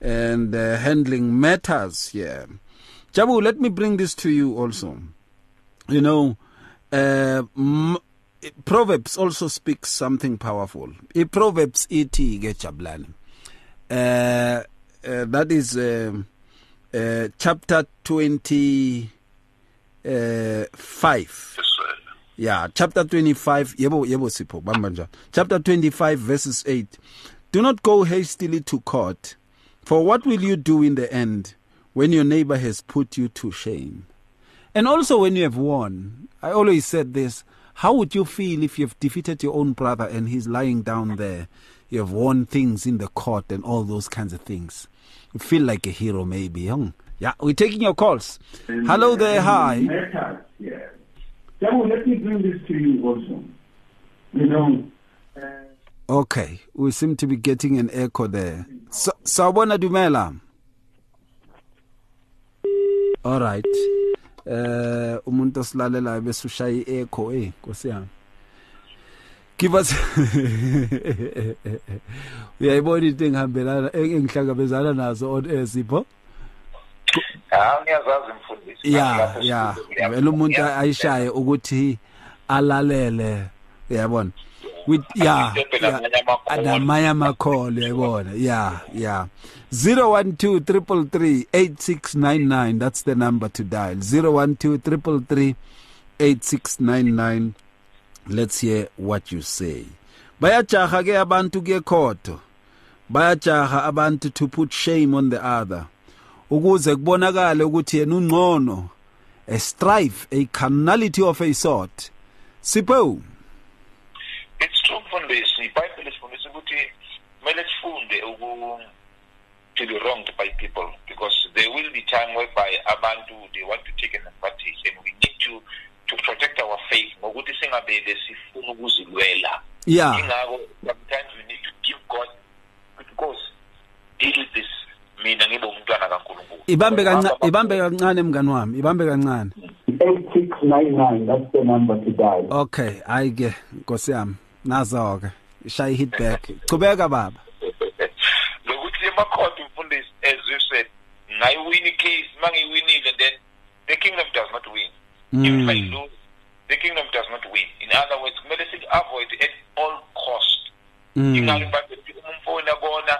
and uh, handling matters here. Jabu, let me bring this to you also. You know, uh, m- Proverbs also speaks something powerful. Proverbs iti ke Jabulani. Uh, uh, that is um uh, chapter 25. Yeah, chapter 25. Yebo, yebo sipho, bamba njalo. Chapter 25 verses 8. Do not go hastily to court, for what will you do in the end when your neighbor has put you to shame? And also when you have won. I always said this, how would you feel if you've defeated your own brother and he's lying down there? You have won things in the court and all those kinds of things. You feel like a hero maybe, huh? Yeah, we're taking your calls. Hello uh, there, hi. Yeah. So let me bring this to you also. You know, uh, Okay, we seem to be getting an echo there. So, sawubona Dumela. All right. Eh umuntu osilalelayo bese ushaya i-echo eh Nkosi yami. Give us Uyayibona into engihambelana engihlangabezana nazo on air sipho? hayi ngiyazazi mfundisi Yeah, yeah. Vele umuntu ayishaye ukuthi alalele uyabona. With yeah, yeah. Adamaya amakholo uyayibona. Yeah, yeah. 012 333 8699 that's the number to dial. 012 333 8699 Let's hear what you say. Bayajaha ke abantu ke khodo. Bayajaha abantu to put shame on the other. ukuze kubonakale ukuthi yena ungcono a strife a carnality of a sort sipho it's true mfundisi ibhayibheli sifundisa ukuthi kumele sifunde uku to be wronged by people because there will be time whereby abantu they want to take an advantage and we need to to protect our faith ngokuthi singabele sifuna ukuzilwela Yeah. ingakho sometimes we need to give God because deal with this mina ngibe umntwana kaNkulunkulu ibambe kancane ibambe kancane mngani wami ibambe kancane 8699, that's the number to dial. okay hayi ke nkosi yami nazo ke shaya hit back. Chubeka baba. Lokuthi emakhotho mfundisi as you said ngayiwini case mangiyiwinile then the kingdom does not win. If I Mm. lose the kingdom does not win. In other words kumele sithi avoid at all cost. Mm. ingalo bathi uma umfowini abona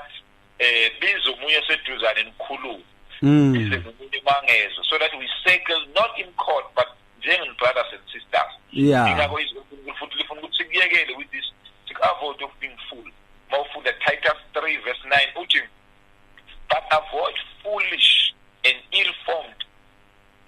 eh biza omunye seduzane nikhulume. Mm. bize nomunye mangezo so that we settle not in court but njengeni brothers and sisters. Yeah. ingakho izwi futhi lifuna sikuyekele with this sik-avoid of being full mawufunda titus 3 verse 9 uthi but avoid foolish and ill-formed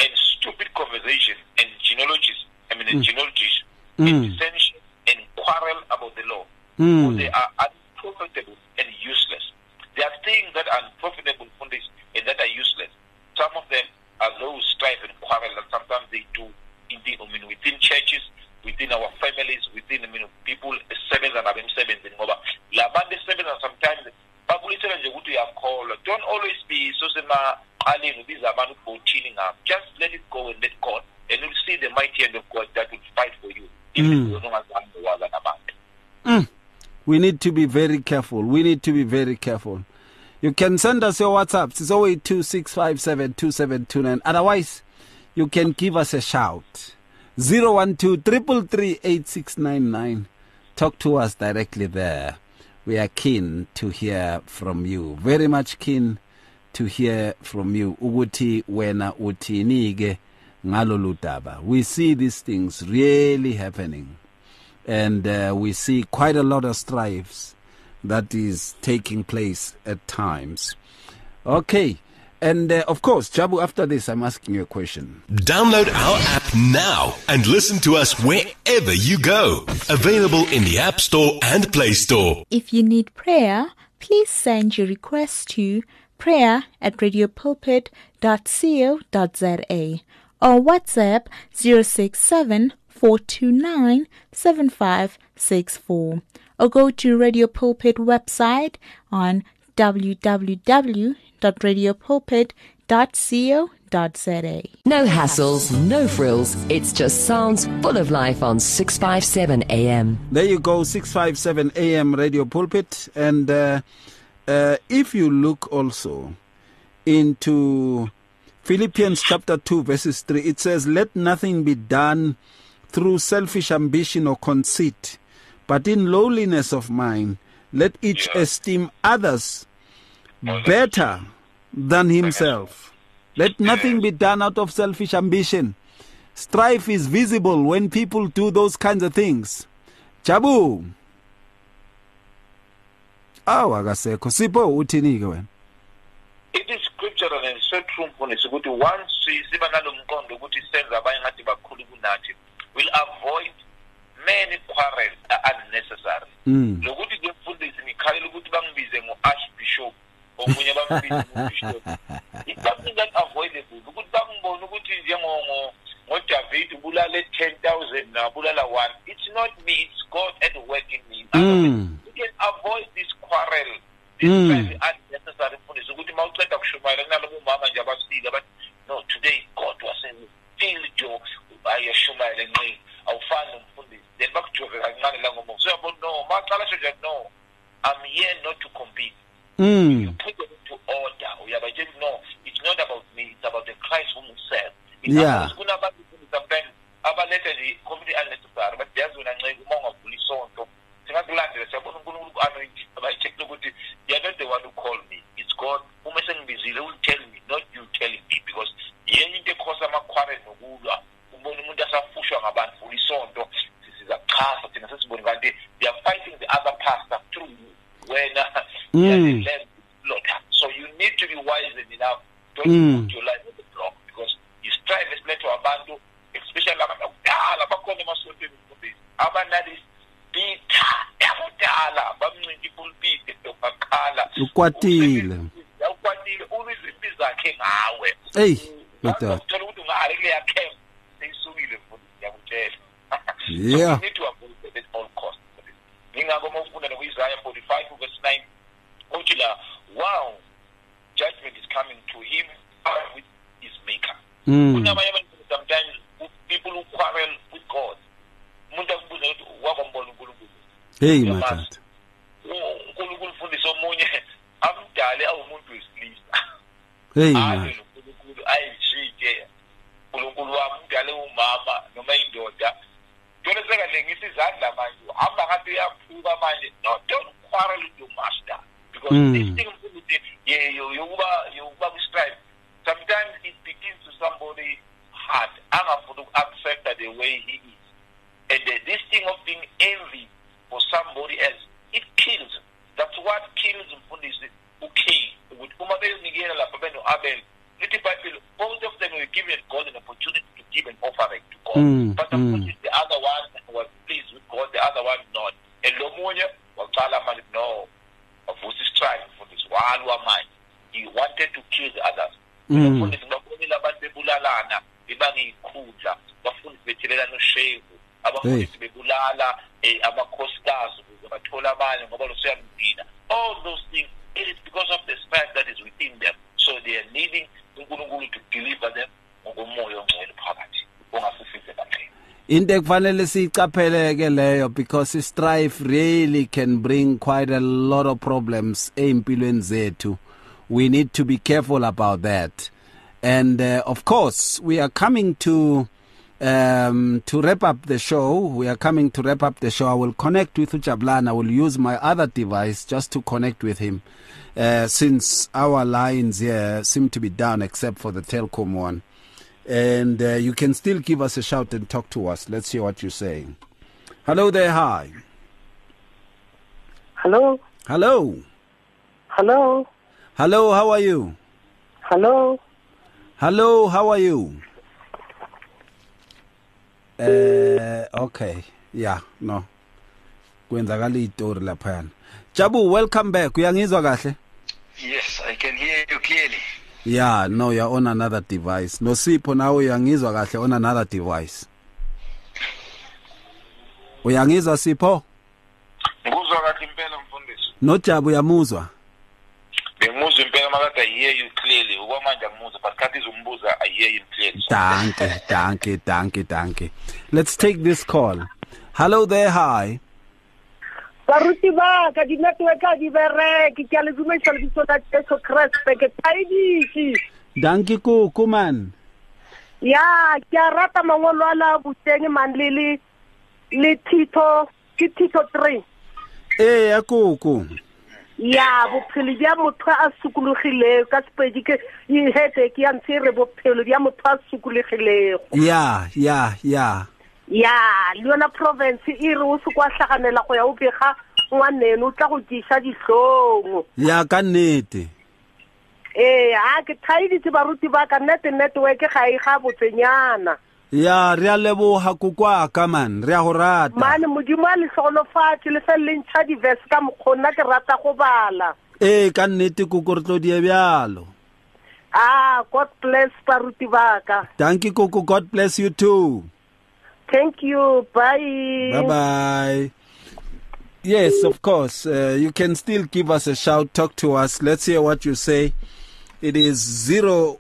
and stupid conversation and genealogies i mean Mm. genealogies Mm. and dissension and quarrel about the law Mm. for they are unprofitable and useless there are things that are unprofitable for this and that are useless some of them are those strife and quarrel that sometimes they do in the, I mean, within churches within our families within I mean, people esebenza nabo emsebenzini ngoba labantu esebenza sometimes bakulisela nje ukuthi uyakholwa don't always be so semaqaleni ubiza abantu ukuthini ngabo just let it go and let God and you'll see the mighty hand of God that will fight for you even Mm. though ungazange waza nabantu Mm. We need to be very careful. We need to be very careful. You can send us your WhatsApps. It's 0826572729. Otherwise, you can give us a shout. 012 Talk to us directly there. We are keen to hear from you. Very much keen to hear from you. Uguti wena utinige ngalolu daba. We see these things really happening and uh, we see quite a lot of strifes that is taking place at times. Okay, and uh, of course, Jabu, after this, I'm asking you a question. Download our app now and listen to us wherever you go. Available in the App Store and Play Store. If you need prayer, please send your request to prayer at radiopulpit.co.za or WhatsApp 067 429 7564 or go to Radio Pulpit website on www.radiopulpit.co.za. No hassles, no frills. It's just sounds full of life on 657 AM. There you go, 657 AM Radio Pulpit. And uh, uh, if you look also into Philippians chapter 2, verses 3, it says, Let nothing be done through selfish ambition or conceit, but in lowliness of mind, let each esteem others better than himself. Let nothing be done out of selfish ambition. strife is visible when people do those kinds of things. Jabu. Awu akasekho. Sipho uthini ke wena? It is scriptural and so true mfundisi ukuthi once siba nalomqondo ukuthi senze abanye ngathi bakhulu kunathi will avoid many quarrels are unnecessary Mm. lokuthi ke mfundisi ngikhalela ukuthi bangibize ngo-archbishop omunye bambize ngo-bishop it's something that avoidable ukuthi bangibone ukuthi njengo ngodavid ubulale ten thousand nabulala one it's not me it's god at work in me Mm. we can avoid this quarrel Mm. very unnecessary mfundisi ukuthi uma uceda kushumayela kunalabo umama nje abasile bathi no today god was in field jo ayashumayela nqini awufani nomfundisi then bakujove kancane la ngomoya so no. Maqala sho nje no. I'm here not to compete. Mm. put them into order. Uyabatshela no. It's not about me. It's about the christ whom serve Yeah. kunabantu sometimes abaletha nje completely unnecessary but yazi wena nceke uma ungavula isonto singakulandela siyabona unkulunkulu ku-anointing abayi-checkile ukuthi you're not the one who called me. It's god uma sengibizile will tell me not you telling me because yenye into ekhosa amakhwarel nokulwa ubona umuntu asafushwa ngabantu vula isonto thina sesibone kanti they are fighting the other pastor through wena Mm. so you need to be wise enough don't Mm. put your life on the block because you strive esilethwa abantu especially abantu akudala bakhona emasontweni mfundisi abanali bitha yakudala bamncinta ipulpiti dokakhala ukwatile ukwatile ubiza zakhe ngawe eyi madoda. Yeah. so we need to avoid that at all costs ngingakho uma ufunda nokuisaya 45 verse 9 uthi la wow judgment is coming to him with his maker. Mm. kunabanye abantu sometimes people who quarrel with god umuntu akubuza ukuthi wakombona unkulunkulu? Hey Uyamazi? madada U- unkulunkulu ufundisa omunye amdale awumuntu wesilisa. Hey aze man nonkulunkulu ayijike unkulunkulu wami mdale umama noma indoda ntona sekalengisa izandla manje uhamba ngathi uyaphuka manje no don't quarrel with your master because Mm. this thing mfundisi ye- yo- yokuba yokuba kwi-strife sometimes it begins to somebody heart angafuni uku-accepta the way he is and uh, this thing of being envy for somebody else it kills that's what kills mfundisi ucain ukuthi uma beyonikela lapha beno-abel lithi ibhayibheli both of them were given god an opportunity to give an offering to god Mm, but mm. unfortunately the other one was pleased with god the other one not and lo munye wacala manje no wavusa istrike mfundisi walwa manje he wanted to kill the others Mm. mfundisi babonile abantu bebulalana bebangiyikhundla abafundisi bethelelana ushevu abafundisi bebulala um amakhosikazi ukuze bathole abanye ngoba losuyamdina all those things it is because of the strife that is within them so they are needing unkulunkulu to deliver them ngokomoya ongcwele phakathi ongasifise kangqeni into ekufanele siyicapheleke leyo because strife really can bring quite a lot of problems empilweni zethu. We need to be careful about that. And uh, of course we are coming to um, to wrap up the show. We are coming to wrap up the show. I will connect with ujablana i will use my other device just to connect with him uh, since our lines here seem to be down except for the Telkom one and uh, you can still give us a shout and talk to us. Let's hear what you're saying. Hello there, hi. Hello, Hello. hello, Hello, how are you? hello. Hello, how are you? Uh, okay. Yeah, no. Kwenzakala itori laphana. Jabu, welcome back. Uyangizwa kahle? Yes, I can hear you clearly. Yeah, no, you're on another device. No Sipho nawe uyangizwa kahle on another device. Uyangizwa Sipho? ngikuzwa kahle impela mfundisi Nojabu uyamuzwa? bengimuzwa impela makade i hear you clearly okwamanje angimuzwa but khathi izumbuza i hear you clearly Danke, danke, danke, danke. Let's take this call. Hello there, hi. Baruti ba ka di-network a di bereke. Ke a le dumedisa lebitso la jesu kreste ke thaeditše Danke kuku man. ya ke a rata mangolo a la boteng man le le le tito. Ke tito three. Eh, ya kuku. ya bophelo bja motho a sokologilego ka sepedi ke headache ya ntshe e re bophelo bja motho a sokologilego ya ya ya. Ya le yona province e re o se kwa hlaganela go ya o bega ngwanene o tla go tiša ditlhong ya ka nnete. Ee a ke thaeditse baruti ba ka nnete network ga e ga botsenyana ya re a leboga kokwaka man. Re a go rata. Mane modimo a letlhogolofatse le fele le ntšha diverse ka mokgwa nna ke rata go bala. Ee ka nnete koko re tlo die bjalo. Ah god bless baruti ba ka. Thank you koko. God bless you too. Thank you. Bye. Bye bye yes of course. Uh, you can still give us a shout. Talk to us. Let's hear what you say. It is 012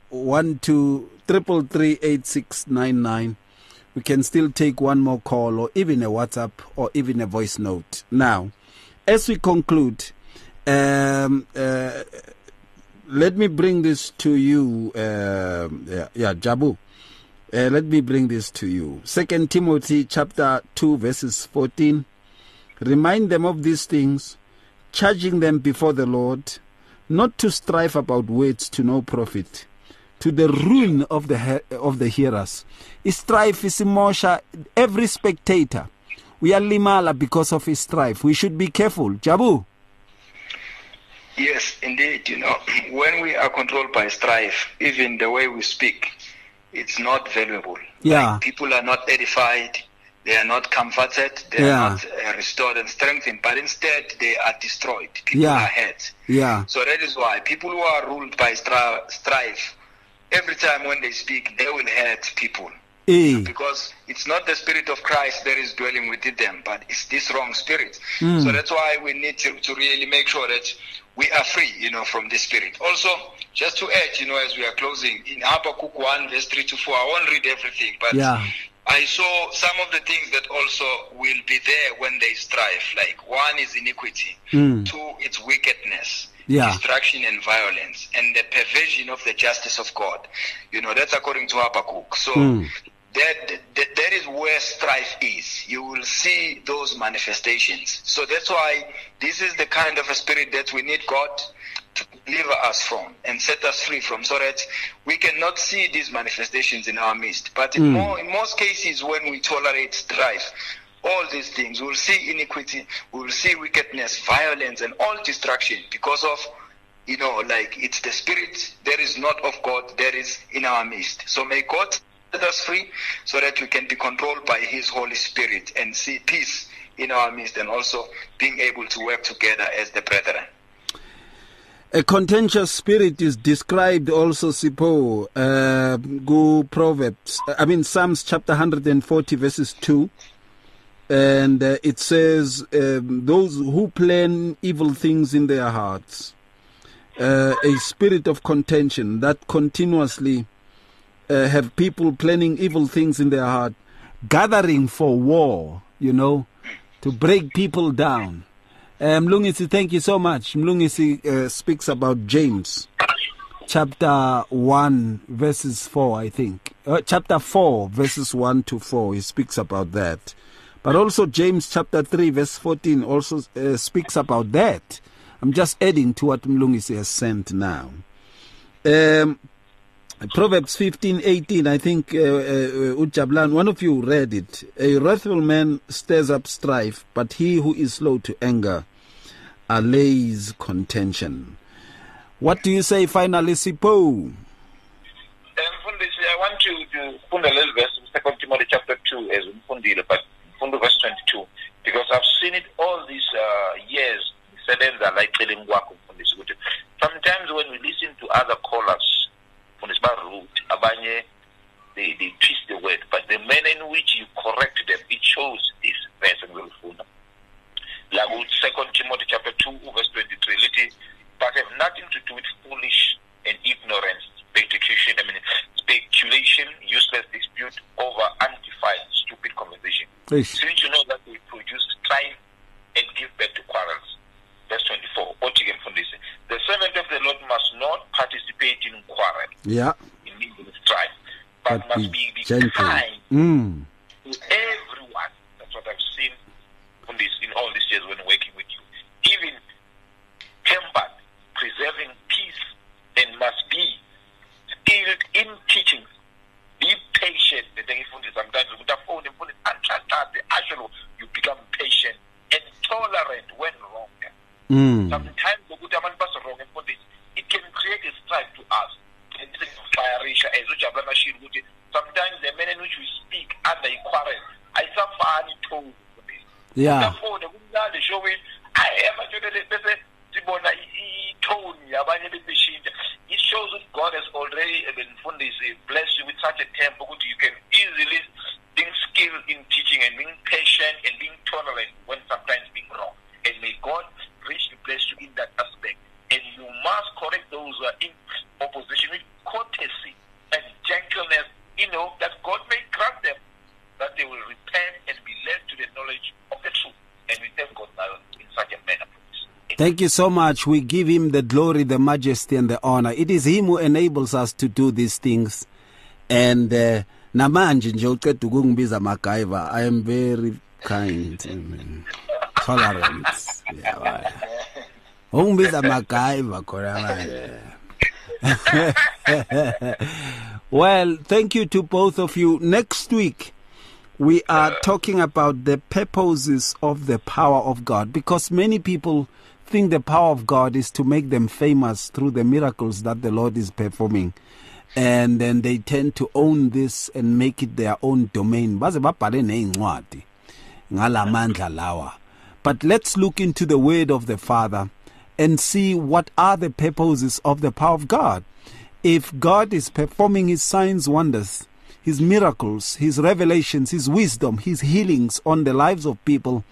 3338699 we can still take one more call or even a whatsapp or even a voice note. Now as we conclude um, uh, let me bring this to you um yeah, yeah jabu uh, let me bring this to you. Second timothy chapter 2 verses 14 remind them of these things charging them before the lord not to strive about words to no profit. To the ruin of the he- of the hearers. Strife is isimosha every spectator. We are limala because of his strife. We should be careful. Jabu. Yes, indeed. You know, when we are controlled by strife, even the way we speak, it's not valuable. yeah People are not edified. They are not comforted. They Yeah. are not uh, restored and strengthened. But instead, they are destroyed. People Yeah. are hurt. yeah So that is why people who are ruled by stri- strife, every time when they speak, they will hurt people. eh Because it's not the spirit of Christ that is dwelling within them, but it's this wrong spirit. Mm. So that's why we need to, to really make sure that we are free, you know, from this spirit. Also, just to add, you know, as we are closing, in Habakkuk 1, verse 3 to 4, I won't read everything, but yeah I saw some of the things that also will be there when they strive. Like one is iniquity, Mm. two, it's wickedness, Yeah. destruction and violence, and the perversion of the justice of God. You know, that's according to Habakkuk. So Mm. that, that that is where strife is. You will see those manifestations. So that's why this is the kind of a spirit that we need God deliver us from and set us free from, so that we cannot see these manifestations in our midst. But in Mm. more in most cases, when we tolerate strife. All these things, we'll see iniquity, we'll see wickedness, violence, and all destruction because of you know, like it's the spirit that is not of God that is in our midst. So may God set us free so that we can be controlled by His Holy Spirit and see peace in our midst and also being able to work together as the brethren. A contentious spirit is described also, Sipho, uh, go Proverbs, I mean Psalms chapter 140 verses 2. And uh, it says, um, those who plan evil things in their hearts, uh, a spirit of contention that continuously uh, have people planning evil things in their heart, gathering for war, you know, to break people down. Uh, Mlungisi, thank you so much. Mlungisi uh, speaks about James, chapter 1, verses 4, I think. Uh, chapter 4, verses 1 to 4, he speaks about that. But also, James chapter 3, verse 14, also uh, speaks about that. I'm just adding to what Mlungisi has sent now. Um, Proverbs 15, 18, I think, uh, uh, Ujablan, one of you read it. A wrathful man stirs up strife, but he who is slow to anger allays contention. What do you say finally, Sipho? i want to to funda leli verse in second timothy chapter 2 as umfundile but mfundo verse 22 because i've seen it all these uh, years sometimes when we listen to other callers mfundisi ba-rude abanye they, they twist the word but the manner in which you correct them it shows this verse engizolifunda la ku second timothy chapter 2 verse 23 lithi but have nothing to do with foolish and ignorance speculation i mean speculation useless dispute over undefined stupid since you know that we produce strife and give birth to quarrels. Verse 24 othi ke mfundisi the servant of the lord must not participate in quarrel. Yeah, in strife but, but must be be, be gentle. kind. Mm. to everyone. That's what I've seen on this in all these years when working with you. Even Mm. sometimes ngokuthi abantu bazorong emfundisi it can create a strife to us and firisha as ujabula mashini ukuthi sometimes the manner in which we speak under i-quarrel ayisafani tone Yeah. uyafunda kumnandi showini hayi amatshonele bese sibona i- i- i-tone yabanye besishintsha it shows that god has already eh, bemfundisi bless you with such a temper ukuthi you can easily being skilled in teaching and being patient and being tolerant when sometimes being wrong and may god richly bless you in that aspect and you must correct those who are in opposition with courtesy and gentleness you know that god may grant them that they will repent and be led to the knowledge of the truth. And we thank God now in such a manner. Thank you so much. We give him the glory, the majesty, and the honor. It is him who enables us to do these things. And uh, namanje nje uceda ukungibiza MacGyver. I am very kind. Yeah, why? Ungibiza MacGyver khona manje. well, thank you to both of you. Next week we are talking about the purposes of the power of God because many people think the power of God is to make them famous through the miracles that the Lord is performing. And then they tend to own this and make it their own domain. But let's look into the word of the Father and see what are the purposes of the power of God. If God is performing his signs, wonders, his miracles, his revelations, his wisdom, his healings on the lives of people,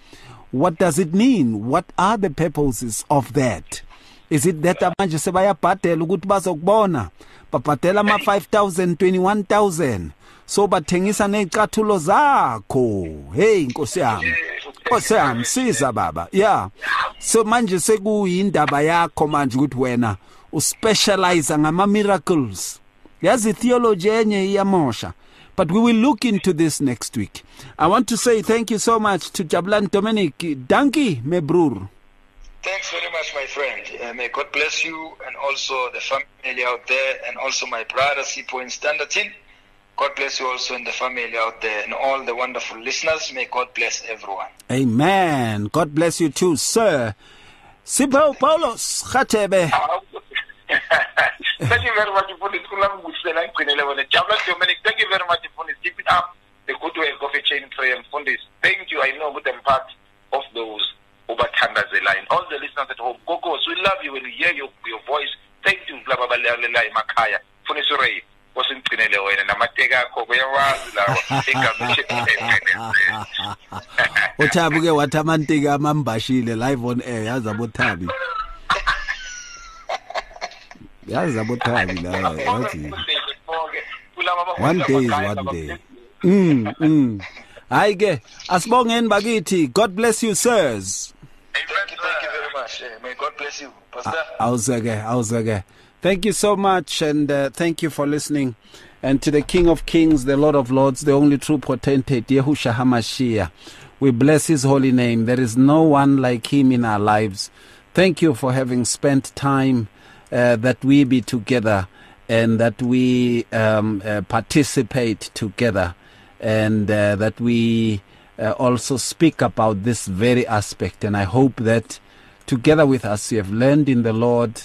what does it mean? What are the purposes of that? Is it that manje sebayabhadela ukuthi bazokubona? Babhadela ama 5000 21000 so bathengisa nezicathulo zakho. Hey nkosi yami. Nkosi yami siza baba. Yeah so manje sekuyindaba yakho manje ukuthi wena uspecialize ngama miracles yazi theology enye iyamosha. But we will look into this next week i want to say thank you so much to Jabulani Dominic Danki Mebrur Thanks very much, my friend. Uh, may God bless you and also the family out there, and also my brother Sipho in Standerton. God bless you also and the family out there, and all the wonderful listeners. May God bless everyone. amen god bless you too sir Sipho Paulos Khatebe thank you very much mfundisi kulamngusela ngigcinele wena jabula dominic thank you very much mfundisi keep it up. The good work of a chain prayer this thank you. I know ukuthi i'm part of those ubathandazelayo all the listeners at home kokos we love you. When we hear your, your voice. Thank you kulaba abalalelayo emakhaya mfundisi uray osingigcinele wena. Namateka akho kuyawazi lawa uthabi ke wathi amantiki amambashile live on air. Yazi abothabi yazi abothabi la yazi one day is one day. mm mm. Hayi ke asibongeni bakithi god bless you sirs. Thank you, thank you very much. May God bless you, Pastor. awuzeke awuzeke. Thank you so much and uh, thank you for listening. And to the king of kings the lord of lords the only true potentate yehusha hamashiach we bless his holy name. There is no one like him in our lives. Thank you for having spent time that we be together and that we um, uh, participate together and uh, that we uh, also speak about this very aspect. And i hope that together with us you have learned in the lord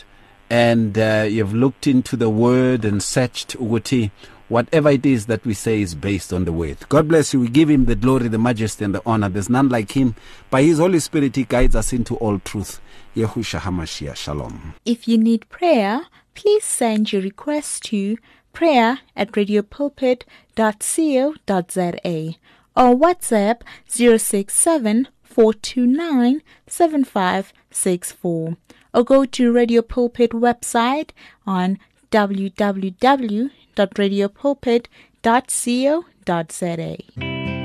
and uh, you've looked into the word and searched ukuthi whatever it is that we say is based on the word. God bless you. We give him the glory the majesty and the honor. There's none like him. By his holy spirit he guides us into all truth hamashiach shalom If you need prayer, please send your request to prayer at radiopulpit.co.za or WhatsApp 067 429 7564 or go to Radio Pulpit website on www.radiopulpit.co.za.